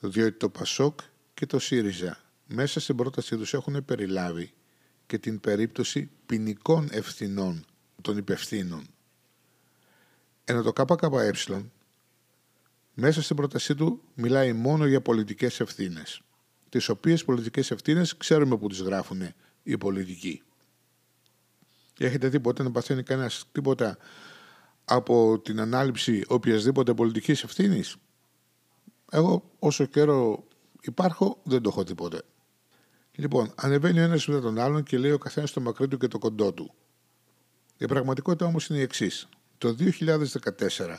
διότι το ΠΑΣΟΚ και το ΣΥΡΙΖΑ μέσα στην πρότασή τους έχουν περιλάβει και την περίπτωση ποινικών ευθυνών των υπευθύνων. Ενώ το ΚΚΕ μέσα στην πρότασή του μιλάει μόνο για πολιτικές ευθύνες, τις οποίες πολιτικές ευθύνες ξέρουμε που τις γράφουν οι πολιτικοί. Έχετε δει ποτέ να παθαίνει κανένας τίποτα από την ανάληψη οποιασδήποτε πολιτικής ευθύνης; Εγώ όσο καιρό υπάρχω δεν το έχω δει ποτέ. Λοιπόν, ανεβαίνει ο ένας μετά τον άλλον και λέει ο καθένας το μακρύ του και το κοντό του. Η πραγματικότητα όμως είναι η εξής. Το 2014,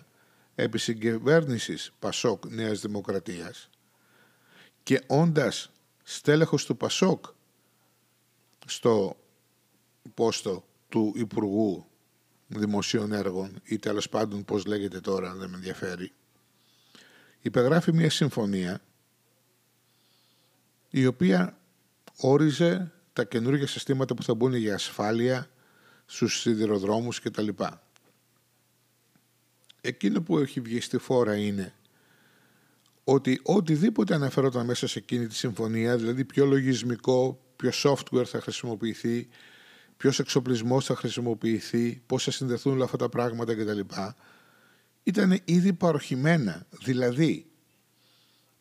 επί συγκυβέρνησης Πασόκ Νέας Δημοκρατίας και όντας στέλεχος του Πασόκ στο πόστο του Υπουργού Δημοσίων Έργων ή τέλος πάντων πώς λέγεται τώρα, δεν με ενδιαφέρει, υπεγράφει μια συμφωνία η οποία όριζε τα καινούργια συστήματα που θα μπουν για ασφάλεια στους σιδηροδρόμους κτλ. Εκείνο που έχει βγει στη φόρα είναι ότι οτιδήποτε αναφερόταν μέσα σε εκείνη τη συμφωνία, δηλαδή ποιο λογισμικό, ποιο software θα χρησιμοποιηθεί, ποιος εξοπλισμός θα χρησιμοποιηθεί, πώς θα συνδεθούν όλα αυτά τα πράγματα κτλ. Ήταν ήδη παροχημένα. Δηλαδή,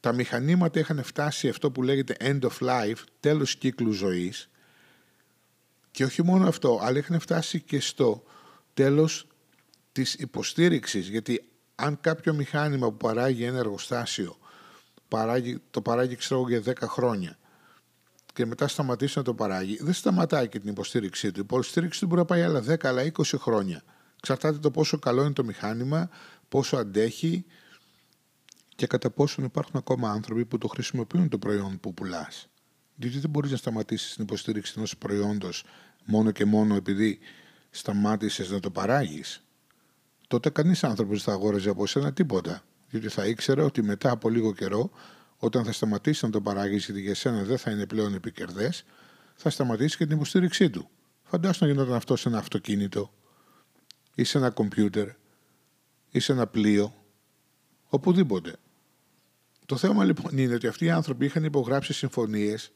τα μηχανήματα είχαν φτάσει αυτό που λέγεται end of life, τέλος κύκλου ζωής και όχι μόνο αυτό, αλλά είχαν φτάσει και στο τέλος της υποστήριξης, γιατί αν κάποιο μηχάνημα που παράγει ένα εργοστάσιο παράγει, το παράγει ξέρω για 10 χρόνια και μετά σταματήσει να το παράγει, δεν σταματάει και την υποστήριξή του. Η υποστήριξή του μπορεί να πάει άλλα 10, άλλα 20 χρόνια. Εξαρτάται το πόσο καλό είναι το μηχάνημα, πόσο αντέχει και κατά πόσον υπάρχουν ακόμα άνθρωποι που το χρησιμοποιούν το προϊόν που πουλάς. Διότι δεν μπορείς να σταματήσεις την υποστήριξη ενός προϊόντος μόνο και μόνο επειδή σταμάτησες να το παράγεις. Τότε κανείς άνθρωπος δεν θα αγόραζε από σένα τίποτα. Διότι θα ήξερε ότι μετά από λίγο καιρό όταν θα σταματήσει να το παράγεις, γιατί για σένα δεν θα είναι πλέον επικερδές, θα σταματήσει και την υποστήριξή του. Φαντάσου να γινόταν αυτό σε ένα αυτοκίνητο, ή σε ένα κομπιούτερ, ή σε ένα πλοίο, οπουδήποτε. Το θέμα λοιπόν είναι ότι αυτοί οι άνθρωποι είχαν υπογράψει συμφωνίες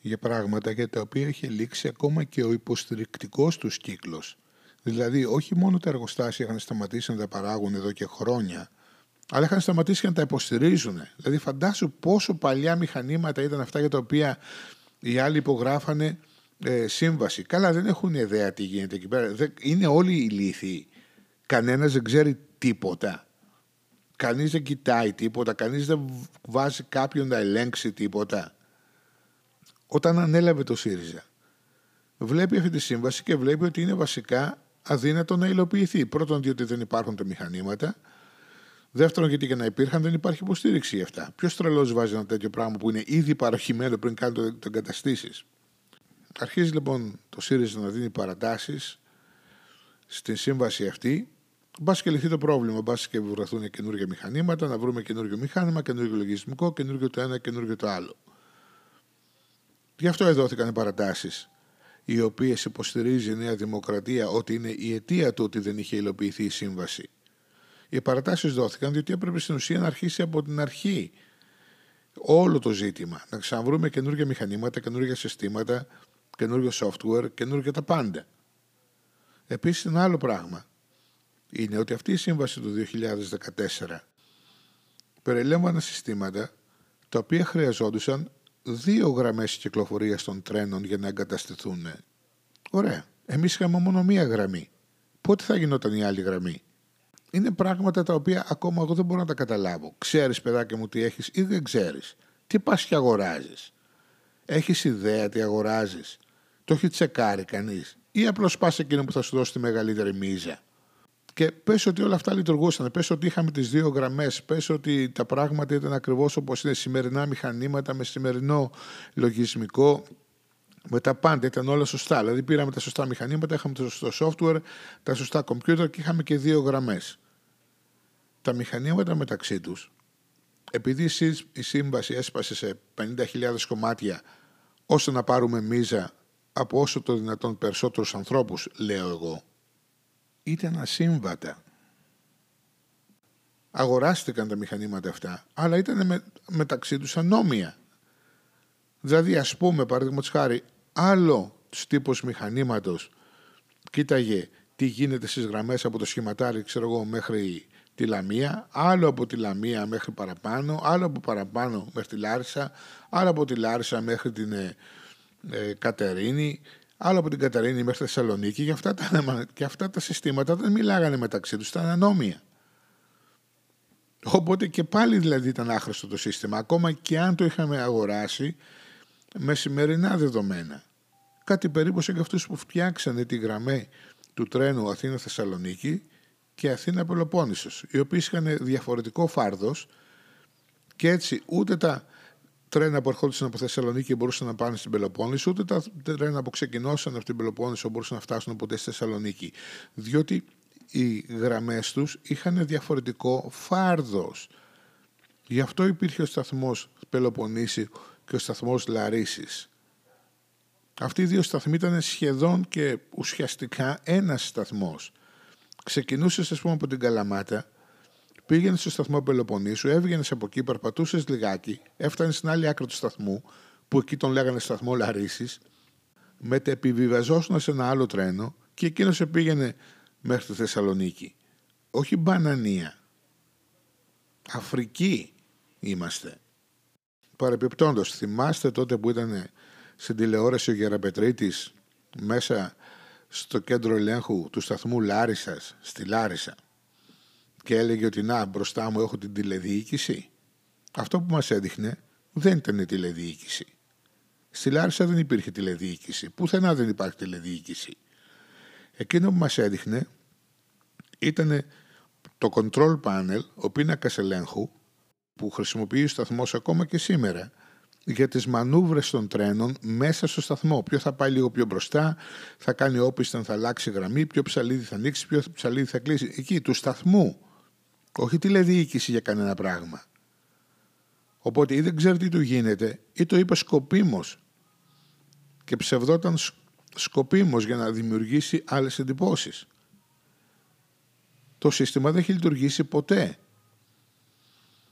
για πράγματα για τα οποία είχε λήξει ακόμα και ο υποστηρικτικός τους κύκλος. Δηλαδή, όχι μόνο τα εργοστάσια είχαν σταματήσει να τα παράγουν εδώ και χρόνια, αλλά είχαν σταματήσει και να τα υποστηρίζουν. Δηλαδή, φαντάσου πόσο παλιά μηχανήματα ήταν αυτά για τα οποία οι άλλοι υπογράφανε ε, σύμβαση. Καλά, δεν έχουν ιδέα τι γίνεται εκεί πέρα. Είναι όλοι ηλίθιοι. Κανένας δεν ξέρει τίποτα. Κανείς δεν κοιτάει τίποτα. Κανείς δεν βάζει κάποιον να ελέγξει τίποτα. Όταν ανέλαβε το ΣΥΡΙΖΑ, βλέπει αυτή τη σύμβαση και βλέπει ότι είναι βασικά αδύνατο να υλοποιηθεί. Πρώτον, διότι δεν υπάρχουν τα μηχανήματα. Δεύτερον, γιατί και να υπήρχαν δεν υπάρχει υποστήριξη για αυτά. Ποιος τρελός βάζει ένα τέτοιο πράγμα που είναι ήδη παροχημένο πριν κάνει το, το εγκαταστήσεις; Αρχίζει λοιπόν το ΣΥΡΙΖΑ να δίνει παρατάσεις στη σύμβαση αυτή. Μπας και λυθεί το πρόβλημα. Μπας και βρεθούν καινούργια μηχανήματα, να βρούμε καινούργιο μηχάνημα, καινούργιο λογισμικό, καινούργιο το ένα, καινούργιο το άλλο. Γι' αυτό εδόθηκαν οι παρατάσεις, οι οποίες υποστηρίζει η Νέα Δημοκρατία ότι είναι η αιτία του ότι δεν είχε υλοποιηθεί η σύμβαση. Οι παρατάσεις δόθηκαν διότι έπρεπε στην ουσία να αρχίσει από την αρχή όλο το ζήτημα. Να ξαναβρούμε καινούργια μηχανήματα, καινούργια συστήματα, καινούργιο software, καινούργια τα πάντα. Επίσης, ένα άλλο πράγμα είναι ότι αυτή η σύμβαση του 2014 περιλέμβανε συστήματα τα οποία χρειαζόντουσαν δύο γραμμές κυκλοφορίας των τρένων για να εγκαταστηθούν. Ωραία. Εμείς είχαμε μόνο μία γραμμή. Πότε θα γινόταν η άλλη γραμμή; Είναι πράγματα τα οποία ακόμα εγώ δεν μπορώ να τα καταλάβω. Ξέρεις παιδάκι μου τι έχεις ή δεν ξέρεις. Τι πας και αγοράζεις; Έχεις ιδέα τι αγοράζεις; Το έχει τσεκάρει κανείς. Ή απλώς πας εκείνο που θα σου δώσει τη μεγαλύτερη μίζα. Και πες ότι όλα αυτά λειτουργούσαν. Πες ότι είχαμε τις δύο γραμμές. Πες ότι τα πράγματα ήταν ακριβώς όπως είναι σημερινά μηχανήματα με σημερινό λογισμικό με τα πάντα ήταν όλα σωστά. Δηλαδή πήραμε τα σωστά μηχανήματα, είχαμε το σωστό software, τα σωστά computer και είχαμε και δύο γραμμές. Τα μηχανήματα μεταξύ τους, επειδή η σύμβαση έσπασε σε 50.000 κομμάτια ώστε να πάρουμε μίζα από όσο το δυνατόν περισσότερους ανθρώπους, λέω εγώ, ήταν ασύμβατα. αγοράστηκαν τα μηχανήματα αυτά, αλλά ήταν με, μεταξύ τους ανώμια. Δηλαδή, ας πούμε, παραδείγματος χάρη, άλλο τύπος μηχανήματος κοίταγε τι γίνεται στις γραμμές από το σχηματάρι, ξέρω εγώ, μέχρι τη Λαμία, άλλο από τη Λαμία μέχρι παραπάνω, άλλο από παραπάνω μέχρι τη Λάρισα, άλλο από τη Λάρισα μέχρι την ε, ε Κατερίνη, άλλο από την Κατερίνη μέχρι τη Θεσσαλονίκη και αυτά, τα, και αυτά τα συστήματα δεν μιλάγανε μεταξύ τους, ήταν ανώμια. Οπότε και πάλι δηλαδή ήταν άχρηστο το σύστημα, ακόμα και αν το είχαμε αγοράσει με σημερινά δεδομένα. Κάτι περίπου σαν και αυτούς που φτιάξανε τη γραμμή του τρένου Αθήνα-Θεσσαλονίκη και Αθήνα-Πελοπόννησος, οι οποίοι είχαν διαφορετικό φάρδος και έτσι ούτε τα τρένα που ερχόντουσαν από Θεσσαλονίκη μπορούσαν να πάνε στην Πελοπόννησο, ούτε τα τρένα που ξεκινώσαν από την Πελοπόννησο μπορούσαν να φτάσουν ποτέ στη Θεσσαλονίκη. Διότι οι γραμμές τους είχαν διαφορετικό φάρδος. Γι' αυτό υπήρχε ο σταθμός Πελοποννήσι και ο σταθμός Λαρίσης. Αυτοί οι δύο σταθμοί ήταν σχεδόν και ουσιαστικά ένας σταθμός. Ξεκινούσες, ας πούμε, από την Καλαμάτα, πήγαινε στο σταθμό Πελοποννήσου, έβγαινες από εκεί, περπατούσες λιγάκι, έφτανε στην άλλη άκρη του σταθμού, που εκεί τον λέγανε σταθμό Λαρίσης, μετεπιβιβαζόσουν σε ένα άλλο τρένο και εκείνος πήγαινε μέχρι τη Θεσσαλονίκη. Όχι μπανανία. Αφρική είμαστε. Παρεπιπτόντως, θυμάστε τότε που ήταν στην τηλεόραση ο Γεραπετρίτης μέσα στο κέντρο ελέγχου του σταθμού Λάρισας, στη Λάρισα και έλεγε ότι να μπροστά μου έχω την τηλεδιοίκηση. Αυτό που μας έδειχνε δεν ήταν η τηλεδιοίκηση. Στη Λάρισα δεν υπήρχε τηλεδιοίκηση. Πουθενά δεν υπάρχει τηλεδιοίκηση. Εκείνο που μας έδειχνε ήταν το control panel, ο πίνακας ελέγχου, που χρησιμοποιεί ο σταθμός ακόμα και σήμερα, για τις μανούβρες των τρένων μέσα στο σταθμό. Ποιο θα πάει λίγο πιο μπροστά, θα κάνει όπισθεν, θα αλλάξει γραμμή, ποιο ψαλίδι θα ανοίξει, ποιο ψαλίδι θα κλείσει. Εκεί, του σταθμού. Όχι τηλεδιοίκηση για κανένα πράγμα. Οπότε ή δεν ξέρει τι του γίνεται ή το είπε σκοπίμως και ψευδόταν σκοπίμως για να δημιουργήσει άλλες εντυπώσεις. Το σύστημα δεν έχει λειτουργήσει ποτέ.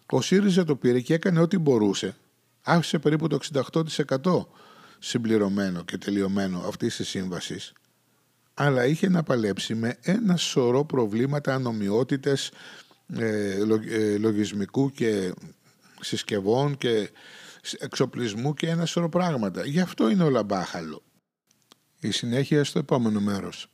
Ο ΣΥΡΙΖΑ το πήρε και έκανε ό,τι μπορούσε άφησε περίπου το 68% συμπληρωμένο και τελειωμένο αυτής της σύμβασης, αλλά είχε να παλέψει με ένα σωρό προβλήματα, ανομοιότητες ε, ε, λογισμικού και συσκευών και εξοπλισμού και ένα σωρό πράγματα. Γι' αυτό είναι όλα μπάχαλο. Η συνέχεια στο επόμενο μέρος.